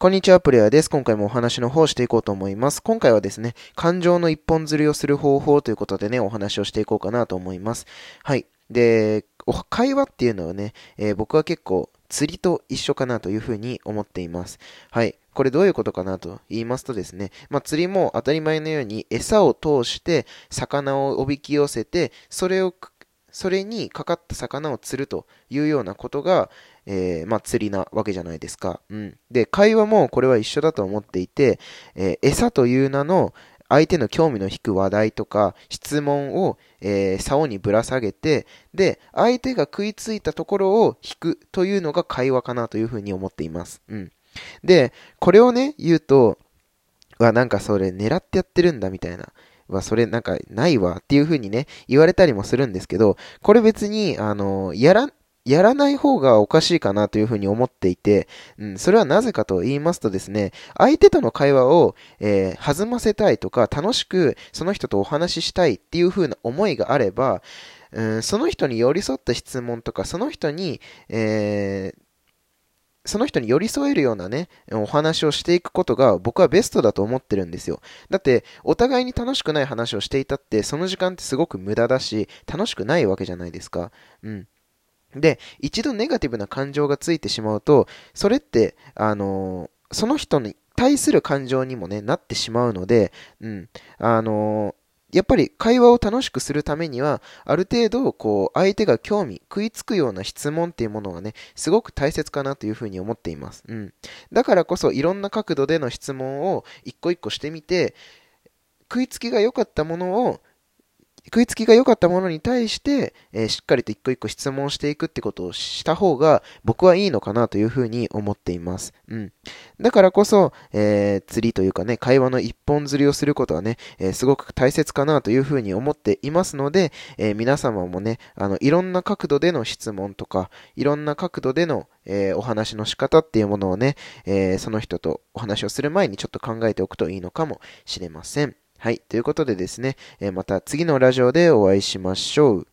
こんにちは、プレイヤーです。今回もお話の方をしていこうと思います。今回はですね、感情の一本釣りをする方法ということでね、お話をしていこうかなと思います。はい。で、会話っていうのはね、えー、僕は結構釣りと一緒かなというふうに思っています。はい。これどういうことかなと言いますとですね、まあ、釣りも当たり前のように餌を通して魚をおびき寄せて、それをそれにかかった魚を釣るというようなことが、えー、まあ、釣りなわけじゃないですか。うん。で、会話もこれは一緒だと思っていて、えー、餌という名の相手の興味の引く話題とか質問を、えー、竿にぶら下げて、で、相手が食いついたところを引くというのが会話かなというふうに思っています。うん。で、これをね、言うと、わ、なんかそれ狙ってやってるんだみたいな。は、それなんかないわっていう風にね、言われたりもするんですけど、これ別に、あの、やら、やらない方がおかしいかなというふうに思っていて、うん、それはなぜかと言いますとですね、相手との会話を、えー、弾ませたいとか、楽しくその人とお話ししたいっていうふうな思いがあれば、うん、その人に寄り添った質問とか、その人に、えーその人に寄り添えるようなね、お話をしていくことが僕はベストだと思ってるんですよ。だって、お互いに楽しくない話をしていたって、その時間ってすごく無駄だし、楽しくないわけじゃないですか。うん。で、一度ネガティブな感情がついてしまうと、それって、あのー、その人に対する感情にもね、なってしまうので、うん。あのーやっぱり会話を楽しくするためには、ある程度、こう、相手が興味、食いつくような質問っていうものがね、すごく大切かなというふうに思っています。うん。だからこそ、いろんな角度での質問を一個一個してみて、食いつきが良かったものを食いつきが良かったものに対して、えー、しっかりと一個一個質問していくってことをした方が僕はいいのかなというふうに思っています。うん。だからこそ、えー、釣りというかね、会話の一本釣りをすることはね、えー、すごく大切かなというふうに思っていますので、え皆様もね、あの、いろんな角度での質問とか、いろんな角度での、えお話の仕方っていうものをね、えその人とお話をする前にちょっと考えておくといいのかもしれません。はい。ということでですね、えまた次のラジオでお会いしましょう。